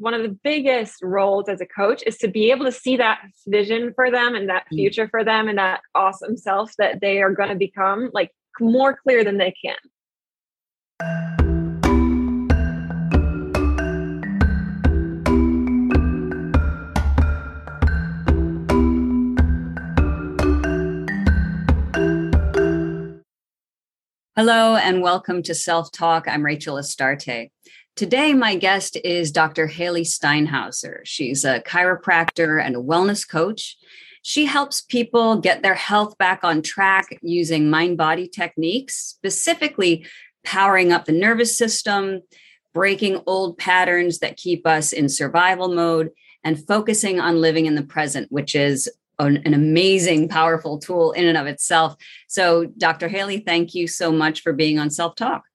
one of the biggest roles as a coach is to be able to see that vision for them and that mm. future for them and that awesome self that they are going to become like more clear than they can. Hello and welcome to Self Talk. I'm Rachel Astarte. Today, my guest is Dr. Hailey Steinhauser. She's a chiropractor and a wellness coach. She helps people get their health back on track using mind body techniques, specifically powering up the nervous system, breaking old patterns that keep us in survival mode, and focusing on living in the present, which is an, an, amazing, powerful tool in and of itself. So, Dr. Hailey, thank you so much for being on Self Talk.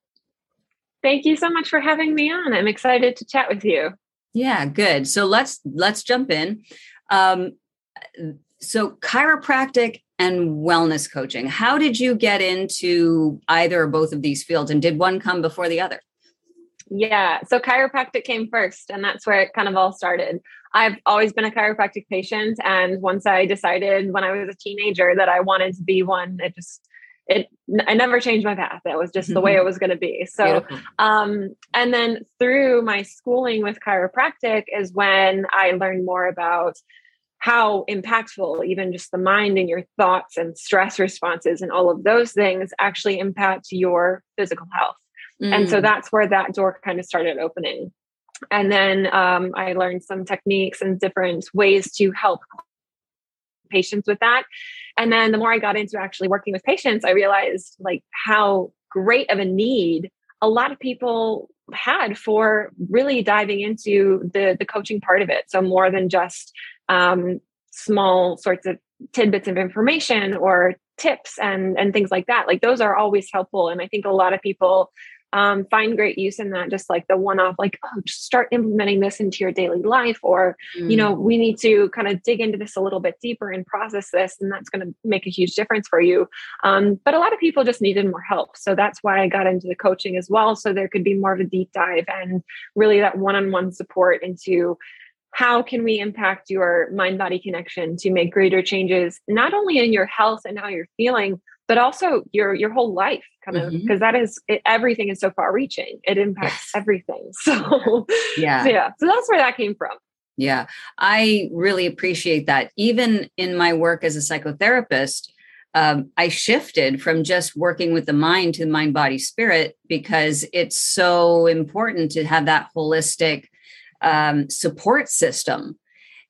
Thank you so much for having me on. I'm excited to chat with you. Yeah, good. So let's let's jump in. Um, so chiropractic and wellness coaching. How did you get into either or both of these fields, and did one come before the other? Yeah, so chiropractic came first, and that's where it kind of all started. I've always been a chiropractic patient, and once I decided when I was a teenager that I wanted to be one, it just it i never changed my path it was just the way mm-hmm. it was going to be so um and then through my schooling with chiropractic is when i learned more about how impactful even just the mind and your thoughts and stress responses and all of those things actually impact your physical health mm. and so mm. that's where that door kind of started opening and then um, i learned some techniques and different ways to help patients with that. And then the more I got into actually working with patients, I realized like how great of a need a lot of people had for really diving into the the coaching part of it. So more than just um, small sorts of tidbits of information or tips and and things like that. Like those are always helpful. And I think a lot of people um, find great use in that just like the one-off like oh just start implementing this into your daily life or mm. you know mm. we need to kind of dig into this a little bit deeper and process this and that's going to make a huge difference for you um, but a lot of people just needed more help so that's why i got into the coaching as well so there could be more of a deep dive and really that one-on-one support into how can we impact your mind body connection to make greater changes not only in your health and how you're feeling but also your your whole life kind of because mm-hmm. is it, everything is so far reaching it impacts yes. everything. So yeah so yeah. so that's where that came from. Yeah. I really appreciate that. Even in my work as a psychotherapist um, i shifted from just working with the mind to the mind body spirit because it's so important to have that holistic um, support system.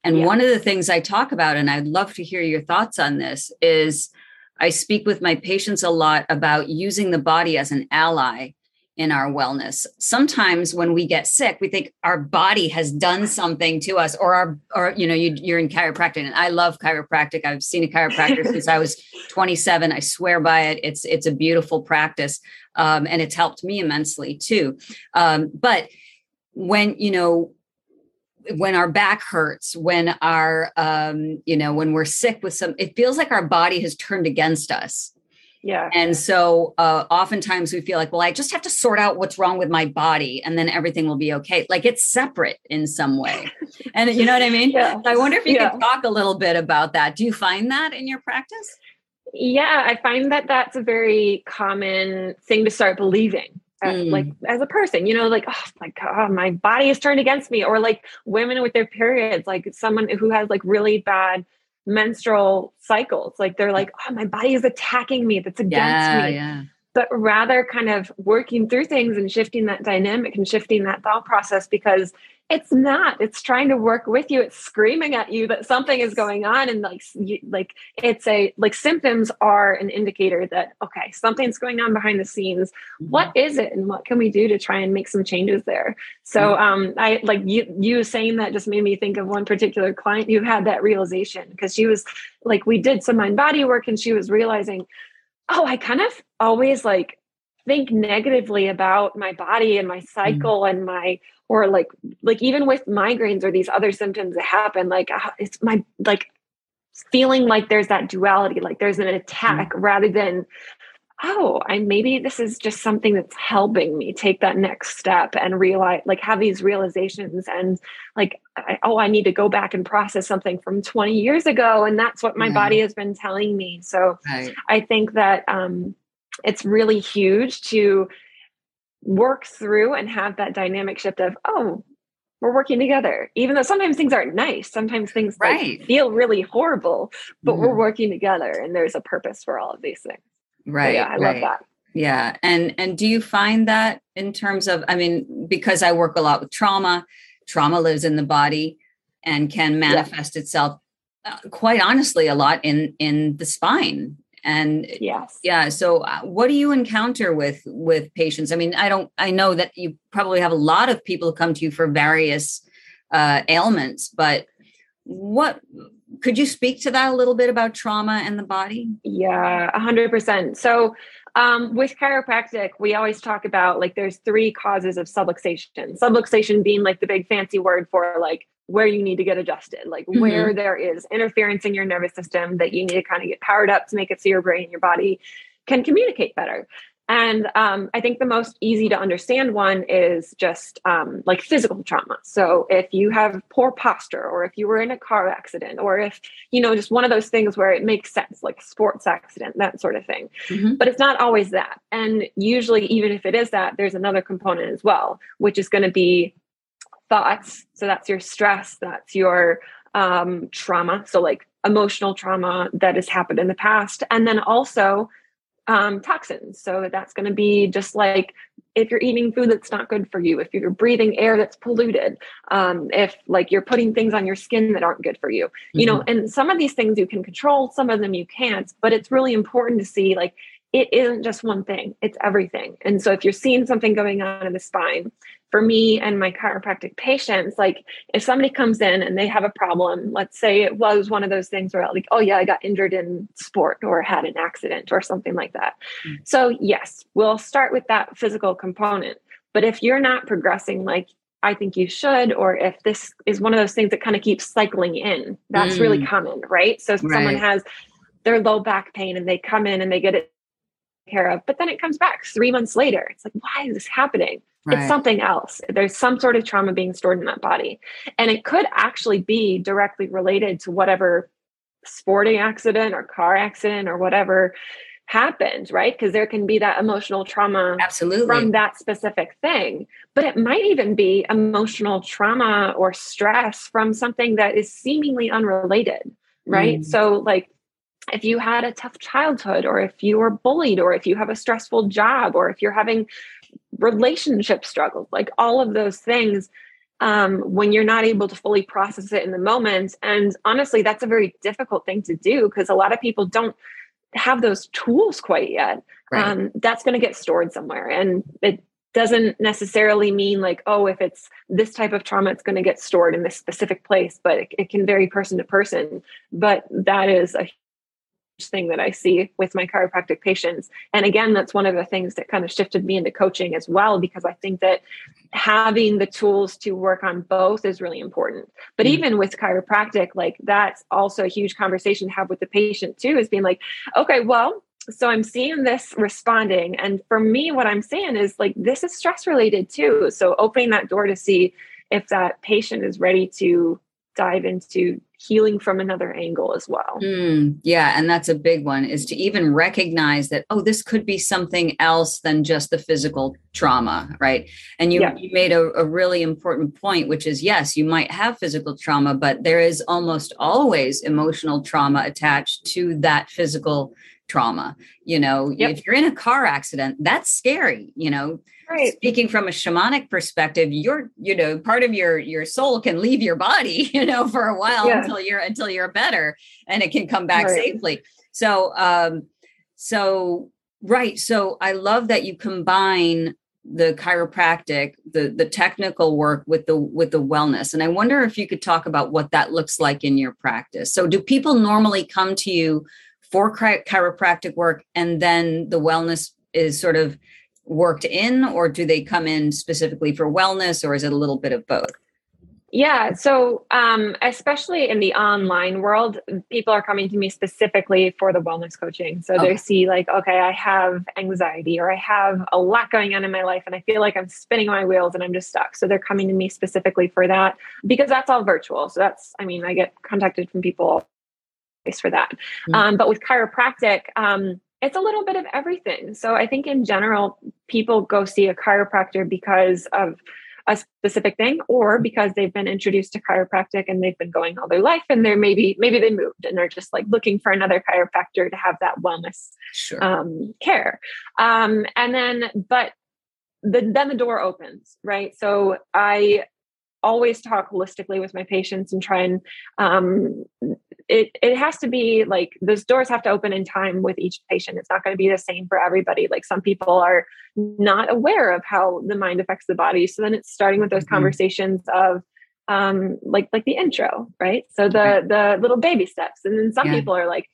And yeah. one of the things i talk about and i'd love to hear your thoughts on this is I speak with my patients a lot about using the body as an ally in our wellness. Sometimes when we get sick, we think our body has done something to us, or our, or you know, you, are in chiropractic, and I love chiropractic. I've seen a chiropractor since I was 27. I swear by it. It's it's a beautiful practice, um, and it's helped me immensely too. Um, but when you know when our back hurts when our um you know when we're sick with some it feels like our body has turned against us. Yeah. And so uh oftentimes we feel like well i just have to sort out what's wrong with my body and then everything will be okay. Like it's separate in some way. And you know what i mean? Yeah. I wonder if you yeah. could talk a little bit about that. Do you find that in your practice? Yeah i find that that's a very common thing to start believing mm. like as a person, you know, like, oh my God, my body is turned against me. Or like women with their periods, like someone who has like really bad menstrual cycles. Like they're like, oh, my body is attacking me. That's against yeah, me. Yeah. But rather kind of working through things and shifting that dynamic and shifting that thought process because it's not it's trying to work with you it's screaming at you that something is going on and like you, like it's a like symptoms are an indicator that okay something's going on behind the scenes mm-hmm. what is it and what can we do to try and make some changes there so mm-hmm. um i like you you saying that just made me think of one particular client who had that realization because she was like we did some mind body work and she was realizing oh i kind of always like think negatively about my body and my mm. cycle mm. and my or like like even with migraines or these other symptoms that happen like uh, it's my like feeling like there's that duality like there's an attack mm. rather than oh, I maybe this is just something that's helping me take that next step and realize, like, have these realizations and like, I, oh, I need to go back and process something from 20 years ago. And that's what my right. body has been telling me. So right. I think that um, it's really huge to work through and have that dynamic shift of, oh, we're working together even though sometimes things aren't nice sometimes things right. like, feel really horrible but mm. we're working together and there's a purpose for all of these things right so yeah i right. love that yeah and and do you find that in terms of i mean because i work a lot with trauma trauma lives in the body and can manifest yeah. itself uh, quite honestly a lot in in the spine and yes. yeah so uh, what do you encounter with with patients? I mean i don't i know that you probably have a lot of people come to you for various uh, ailments but what could you speak to that a little bit about trauma and the body? Yeah 100% so um, with chiropractic we always talk about like there's three causes of subluxation. Subluxation being like the big fancy word for like where you need to get adjusted, like mm-hmm. where there is interference in your nervous system that you need to kind of get powered up to make it so your brain and your body can communicate better. And um, I think the most easy to understand one is just um, like physical trauma. So if you have poor posture, or if you were in a car accident, or if, you know, just one of those things where it makes sense, like sports accident, that sort of thing. Mm-hmm. But it's not always that. And usually, even if it is that, there's another component as well, which is going to be thoughts. So that's your stress, that's your um, trauma. So, like emotional trauma that has happened in the past. And then also um, toxins. So, that's going to be just like if you're eating food that's not good for you, if you're breathing air that's polluted, um, if like you're putting things on your skin that aren't good for you, mm-hmm. you know, mm-hmm. and some of these things you can control, some of them you can't. But it's really important to see like, it isn't just one thing, it's everything. And so if you're seeing something going on in the spine, for me and my chiropractic patients, like if somebody comes in and they have a problem, let's say it was one of those things where like, oh yeah, I got injured in sport or had an accident or something like that. Mm-hmm. So yes, we'll start with that physical component. But if you're not progressing like I think you should, or if this is one of those things that kind of keeps cycling in, that's mm. really common, right? So right. someone has their low back pain and they come in and they get it care of, but then it comes back three months later. It's like, why is this happening? Right. It's something else. There's some sort of trauma being stored in that body. And it could actually be directly related to whatever sporting accident or car accident or whatever happened, right? Because there can be that emotional trauma absolutely from that specific thing. But it might even be emotional trauma or stress from something that is seemingly unrelated, right? Mm. So like if you had a tough childhood or if you were bullied or if you have a stressful job or if you're having relationship struggles like all of those things um, when you're not able to fully process it in the moment. And honestly that's a very difficult thing to do because a lot of people don't have those tools quite yet. Right. um, that's going to get stored somewhere. And it doesn't necessarily mean like oh if it's this type of trauma it's going to get stored in this specific place but it, it can vary person to person. But that is a thing that I see with my chiropractic patients. And again, that's one of the things that kind of shifted me into coaching as well, because I think that having the tools to work on both is really important. But mm-hmm. even with chiropractic, like that's also a huge conversation to have with the patient too, is being like, okay, well, so I'm seeing this responding. And for me, what I'm saying is like, this is stress related too. So opening that door to see if that patient is ready to dive into healing from another angle as well. Mm, yeah, and that's a big one is to even recognize that oh this could be something else than just the physical trauma, right? And you, yeah. you made a, a really important point which is yes, you might have physical trauma but there is almost always emotional trauma attached to that physical trauma. You know, yep. if you're in a car accident, that's scary, you know right. speaking from a shamanic perspective you're you know part of your your soul can leave your body you know for a while yeah. until you're until you're better and it can come back right. safely so um so right so i love that you combine the chiropractic the the technical work with the with the wellness and i wonder if you could talk about what that looks like in your practice so do people normally come to you for chiropractic work and then the wellness is sort of worked in or do they come in specifically for wellness or is it a little bit of both Yeah. So, um, especially in the online world, people are coming to me specifically for the wellness coaching. So okay. they see, like, okay, I have anxiety or I have a lot going on in my life and I feel like I'm spinning my wheels and I'm just stuck. So they're coming to me specifically for that because that's all virtual. So that's, I mean, I get contacted from people for that. Mm-hmm. Um, but with chiropractic, um, it's a little bit of everything. So I think in general, people go see a chiropractor because of a specific thing or because they've been introduced to chiropractic and they've been going all their life and they're maybe maybe they moved and they're just like looking for another chiropractor to have that wellness sure. um, care um, and then but the, then the door opens right so i always talk holistically with my patients and try and um, it it has to be like those doors have to open in time with each patient. It's not going to be the same for everybody. Like some people are not aware of how the mind affects the body. So then it's starting with those mm-hmm. conversations of um like like the intro, right? So the the little baby steps. And then some yeah. people are like,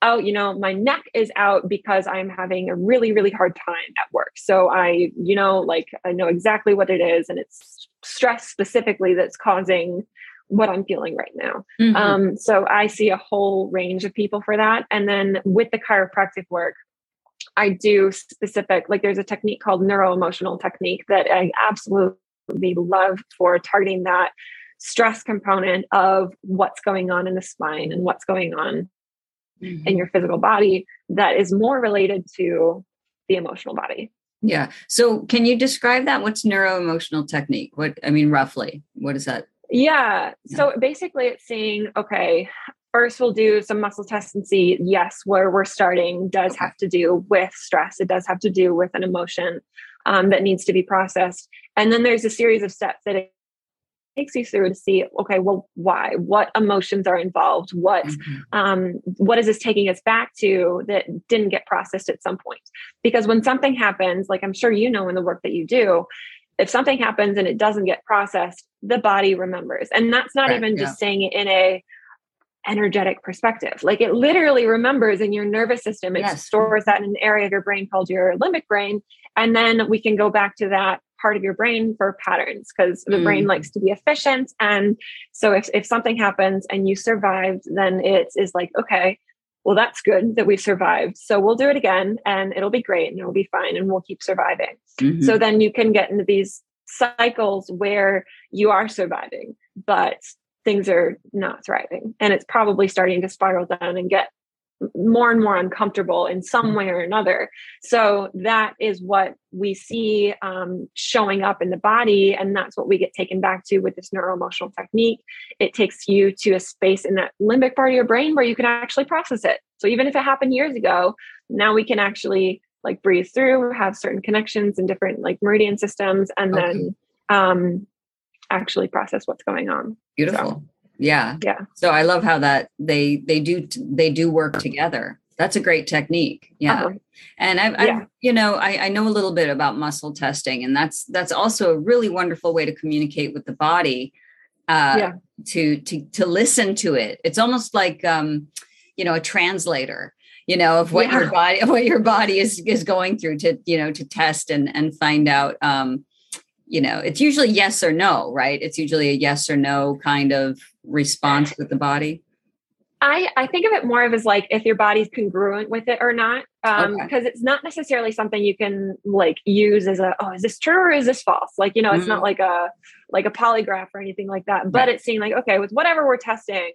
oh, you know, my neck is out because I'm having a really, really hard time at work. So I, you know, like I know exactly what it is and it's stress specifically that's causing what I'm feeling right now. Mm-hmm. Um, so I see a whole range of people for that. And then with the chiropractic work, I do specific, like there's a technique called neuro emotional technique that I absolutely love for targeting that stress component of what's going on in the spine and what's going on mm-hmm. in your physical body that is more related to the emotional body. Yeah. So can you describe that? What's neuro emotional technique? What, I mean, roughly, what is that? Yeah. So basically, it's saying, okay, first we'll do some muscle tests and see, yes, where we're starting does okay. have to do with stress. It does have to do with an emotion um, that needs to be processed. And then there's a series of steps that it takes you through to see, okay, well, why? What emotions are involved? What mm-hmm. um, what is this taking us back to that didn't get processed at some point? Because when something happens, like I'm sure you know in the work that you do, if something happens and it doesn't get processed the body remembers. And that's not right, even just saying it in a energetic perspective. Like it literally remembers in your nervous system. It yes. stores that in an area of your brain called your limbic brain. And then we can go back to that part of your brain for patterns because the mm. brain likes to be efficient. And so if, if something happens and you survived then it is like okay well, that's good that we survived. So we'll do it again and it'll be great and it'll be fine and we'll keep surviving. Mm-hmm. So then you can get into these cycles where you are surviving, but things are not thriving. And it's probably starting to spiral down and get more and more uncomfortable in some mm. way or another. So that is what we see um, showing up in the body. And that's what we get taken back to with this neuroemotional technique. It takes you to a space in that limbic part of your brain where you can actually process it. So even if it happened years ago, now we can actually like breathe through, have certain connections in different like meridian systems, and okay. then um, actually process what's going on. Beautiful. So, yeah yeah so i love how that they they do they do work together that's a great technique yeah uh-huh. and I've, yeah. I've, you know I, I know a little bit about muscle testing and that's that's also a really wonderful way to communicate with the body uh yeah. to to to listen to it it's almost like um you know a translator you know of what yeah. your body of what your body is is going through to you know to test and and find out um you know it's usually yes or no right it's usually a yes or no kind of response with the body I, I think of it more of as like if your body's congruent with it or not um because okay. it's not necessarily something you can like use as a oh is this true or is this false like you know it's mm-hmm. not like a like a polygraph or anything like that but it's seeing like okay with whatever we're testing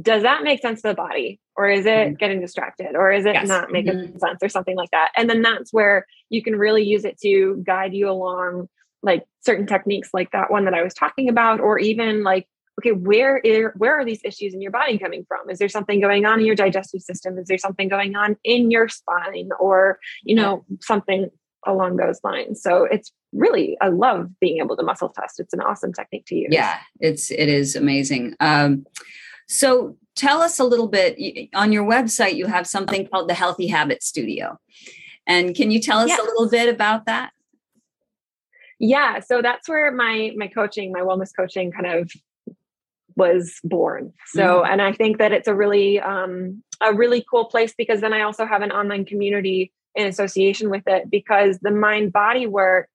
does that make sense to the body or is it mm-hmm. getting distracted or is it yes. not making mm-hmm. sense or something like that and then that's where you can really use it to guide you along like certain techniques like that one that I was talking about, or even like, okay, where are, where are these issues in your body coming from? Is there something going on in your digestive system? Is there something going on in your spine or, you know, something along those lines? So it's really, I love being able to muscle test. It's an awesome technique to use. Yeah, it's, it is amazing. Um, so tell us a little bit on your website, you have something called the Healthy Habit Studio. And can you tell us a little bit about that? Yeah so that's where my my coaching my wellness coaching kind of was born. So mm. and i think that it's a really um a really cool place because then i also have an online community in association with it because the mind body work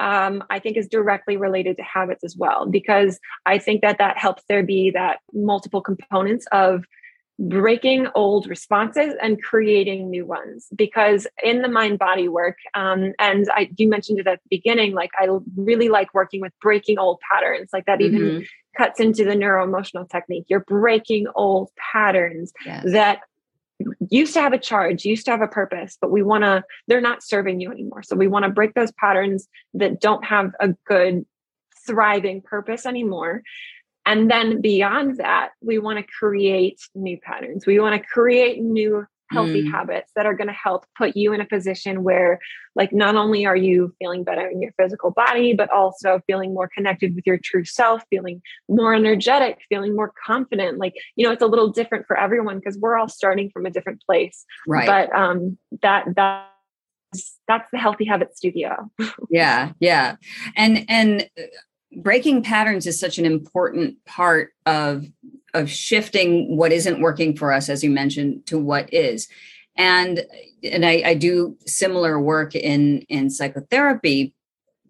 um, I think is directly related to habits as well, because I think that that helps there be that multiple components of breaking old responses and creating new ones. Because in the mind body work um, and i you mentioned it at the beginning like i really like working with breaking old patterns. Like that mm-hmm. even cuts into the neuro emotional technique. You're breaking old patterns yes. that used to have a charge used to have a purpose but we want to they're not serving you anymore. So we want to break those patterns that don't have a good thriving purpose anymore and then beyond that, we want to create new patterns. We want to create new healthy mm. habits that are going to help put you in a position where like not only are you feeling better in your physical body but also feeling more connected with your true self feeling more energetic feeling more confident. Like you know it's a little different for everyone because we're all starting from a different place. Right. But um that that that's the healthy habit studio. Yeah yeah. And and breaking patterns is such an important part of of shifting what isn't working for us as you mentioned to what is. And and I, I do similar work in in psychotherapy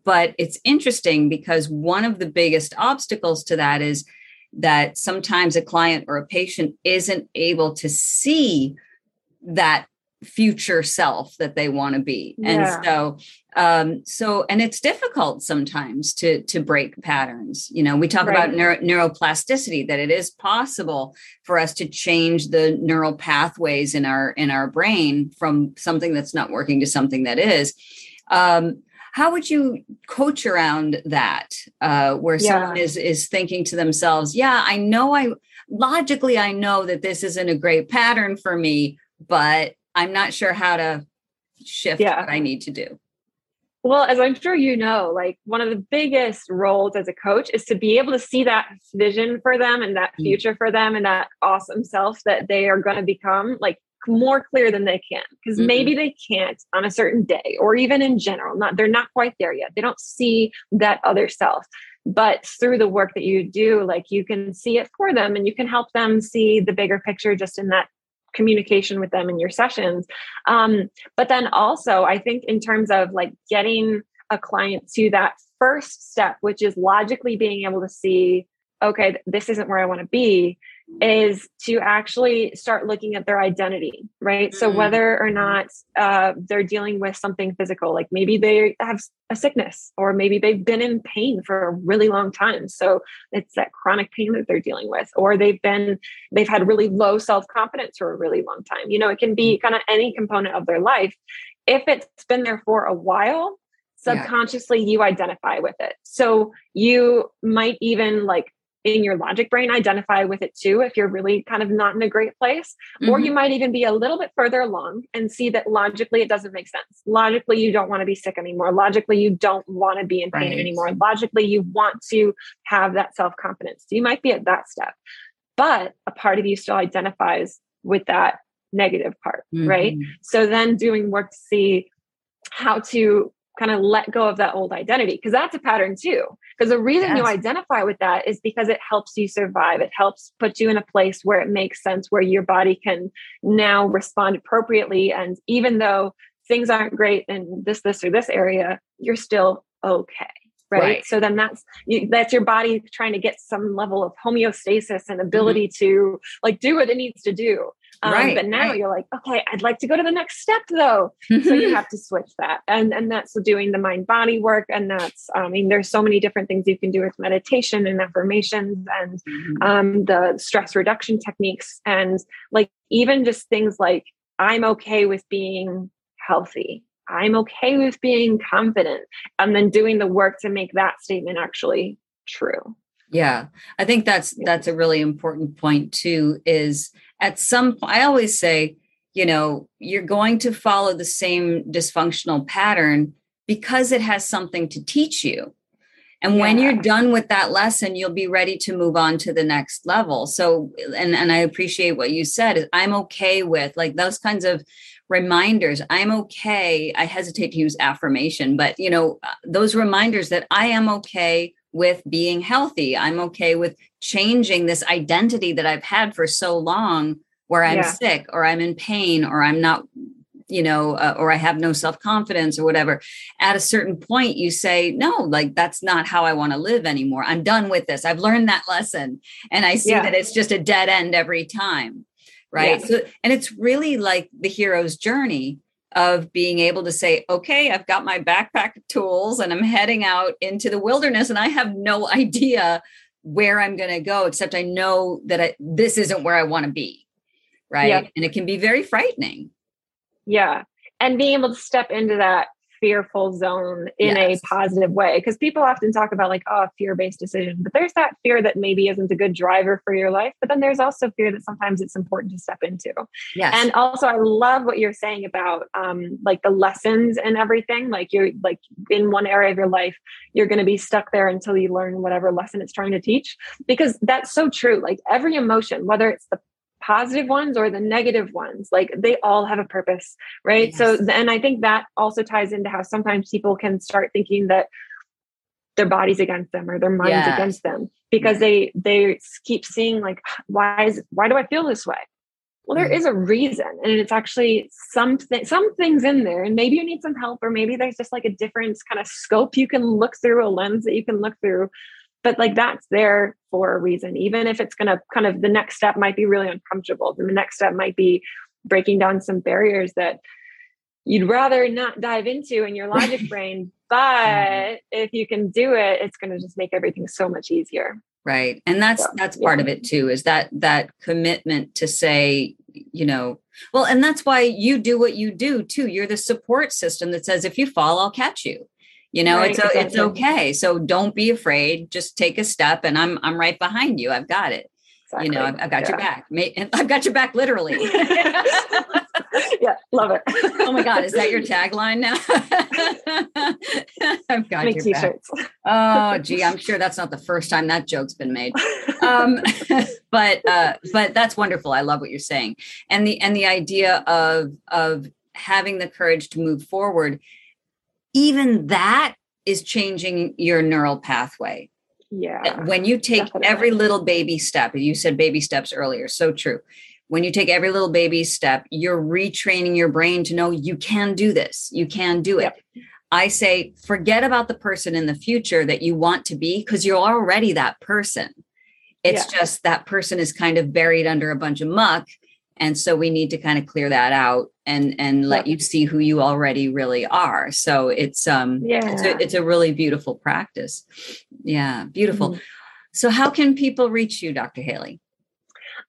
but it's interesting because one of the biggest obstacles to that is that sometimes a client or a patient isn't able to see that future self that they want to be yeah. and so um so and it's difficult sometimes to to break patterns you know we talk right. about neuro, neuroplasticity that it is possible for us to change the neural pathways in our in our brain from something that's not working to something that is um how would you coach around that uh where yeah. someone is is thinking to themselves yeah i know i logically i know that this isn't a great pattern for me but I'm not sure how to shift yeah. what I need to do. Well, as I'm sure you know, like one of the biggest roles as a coach is to be able to see that vision for them and that mm. future for them and that awesome self that they are going to become like more clear than they can because mm-hmm. maybe they can't on a certain day or even in general not they're not quite there yet they don't see that other self but through the work that you do like you can see it for them and you can help them see the bigger picture just in that communication with them in your sessions. Um, but then also, I think in terms of like getting a client to that first step, which is logically being able to see, okay, this isn't where I want to be, is to actually start looking at their identity, right? Mm-hmm. So whether or not uh, they're dealing with something physical, like maybe they have a sickness, or maybe they've been in pain for a really long time, so it's that chronic pain that they're dealing with, or they've been they've had really low self confidence for a really long time. You know, it can be mm-hmm. kind of any component of their life. If it's been there for a while, subconsciously yeah. you identify with it. So you might even like in your logic brain identify with it too if you're really kind of not in a great place. Mm-hmm. or you might even be a little bit further along and see that logically it doesn't make sense. Logically you don't want to be sick anymore. Logically you don't want to be in pain right. anymore. Logically you want to have that self-confidence. So you might be at that step. But a part of you still identifies with that negative part mm-hmm. right so then doing work to see how to kind of let go of that old identity because that's a pattern too because the reason yes. you identify with that is because it helps you survive it helps put you in a place where it makes sense where your body can now respond appropriately and even though things aren't great in this this or this area you're still okay right, right. so then that's you, that's your body trying to get some level of homeostasis and ability mm-hmm. to like do what it needs to do um, right, but now right. you're like, okay, I'd like to go to the next step though. so you have to switch that. And, and that's doing the mind body work. And that's, I mean, there's so many different things you can do with meditation and affirmations and mm-hmm. um, the stress reduction techniques. And like, even just things like, I'm okay with being healthy. I'm okay with being confident. And then doing the work to make that statement actually true. Yeah. I think that's that's a really important point too is at some point, I always say, you know, you're going to follow the same dysfunctional pattern because it has something to teach you. And yeah. when you're done with that lesson, you'll be ready to move on to the next level. So, and, and I appreciate what you said. I'm okay with like those kinds of reminders. I'm okay. I hesitate to use affirmation, but you know, uh, those reminders that I am okay with being healthy. I'm okay with changing this identity that I've had for so long where I'm yeah. sick or I'm in pain or I'm not you know, uh, or I have no self confidence or whatever. At a certain point, you say, no, like that's not how I want to live anymore. I'm done with this. I've learned that lesson. And I see yeah. that it's just a dead end every time. Right. So, and it's really like the hero's journey of being able to say, okay, I've got my backpack tools and I'm heading out into the wilderness and I have no idea where I'm going to go, except I know that I, this isn't where I want to be. Right. And it can be very frightening. Yeah. And being able to step into that fearful zone in yes. a positive way. Because people often talk about like, oh, fear based decision, but there's that fear that maybe isn't a good driver for your life. But then there's also fear that sometimes it's important to step into. Yes. And also, I love what you're saying about um, like the lessons and everything. Like you're like in one area of your life, you're going to be stuck there until you learn whatever lesson it's trying to teach. Because that's so true. Like every emotion, whether it's the positive ones or the negative ones like they all have a purpose right yes. so and i think that also ties into how sometimes people can start thinking that their body's against them or their mind's yes. against them because they they keep seeing like why is why do i feel this way well there mm. is a reason and it's actually something some things in there and maybe you need some help or maybe there's just like a different kind of scope you can look through a lens that you can look through but like that's there for a reason even if it's going to kind of the next step might be really uncomfortable then the next step might be breaking down some barriers that you'd rather not dive into in your logic brain but mm-hmm. if you can do it it's going to just make everything so much easier. Right and that's so, that's part yeah. of it too is that that commitment to say you know well and that's why you do what you do too. You're the support system that says if you fall i'll catch you you know right, it's exactly. it's okay. So don't be afraid. Just take a step and i'm i'm right behind you. I've got it. Exactly. you know i've, I've got yeah. your back i've got your back literally. Yeah love it. Oh my god is that your tagline now? I've got Make your t-shirts. back oh gee i'm sure that's not the first time that joke's been made. Um, but uh but that's wonderful. I love what you're saying. And the and the idea of of having the courage to move forward even that is changing your neural pathway. Yeah. When you take definitely. every little baby step, you said baby steps earlier, so true. When you take every little baby step, you're retraining your brain to know you can do this, you can do it. Yep. I say, forget about the person in the future that you want to be because you're already that person. It's yeah. just that person is kind of buried under a bunch of muck and so we need to kind of clear that out and and let you see who you already really are. So it's um yeah it's a, it's a really beautiful practice. Yeah beautiful. Mm-hmm. so how can people reach you dr hailey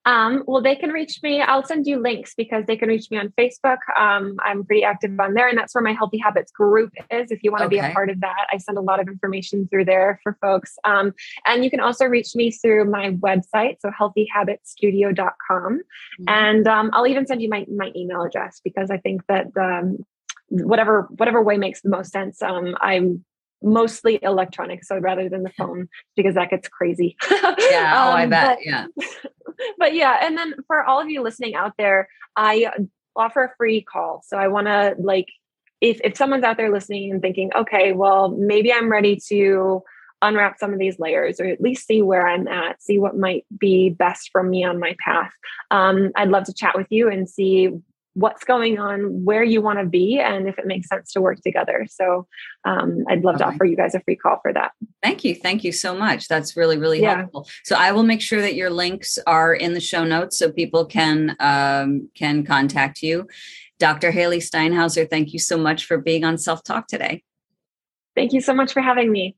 um, well, they can reach me. I'll send you links because they can reach me on Facebook. Um, I'm pretty active on there, and that's where my Healthy Habits group is. If you want to okay. be a part of that, I send a lot of information through there for folks. Um, and you can also reach me through my website, so healthyhabitstudio.com. Mm-hmm. And um, I'll even send you my, my email address because I think that um, whatever whatever way makes the most sense. Um, I'm mostly electronic so rather than the phone because that gets crazy yeah oh i bet yeah but yeah and then for all of you listening out there i offer a free call. So i want to like if if someone's out there listening and thinking okay well maybe i'm ready to unwrap some of these layers or at least see where i'm at see what might be best for me on my path um, i'd love to chat with you and see what's going on, where you want to be, and if it makes sense to work together. So um, I'd love okay. to offer you guys a free call for that. Thank you. Thank you so much. That's really, really yeah. helpful. So I will make sure that your links are in the show notes so people can um, can contact you. Dr. Hailey Steinhauser, thank you so much for being on Self Talk today. Thank you so much for having me.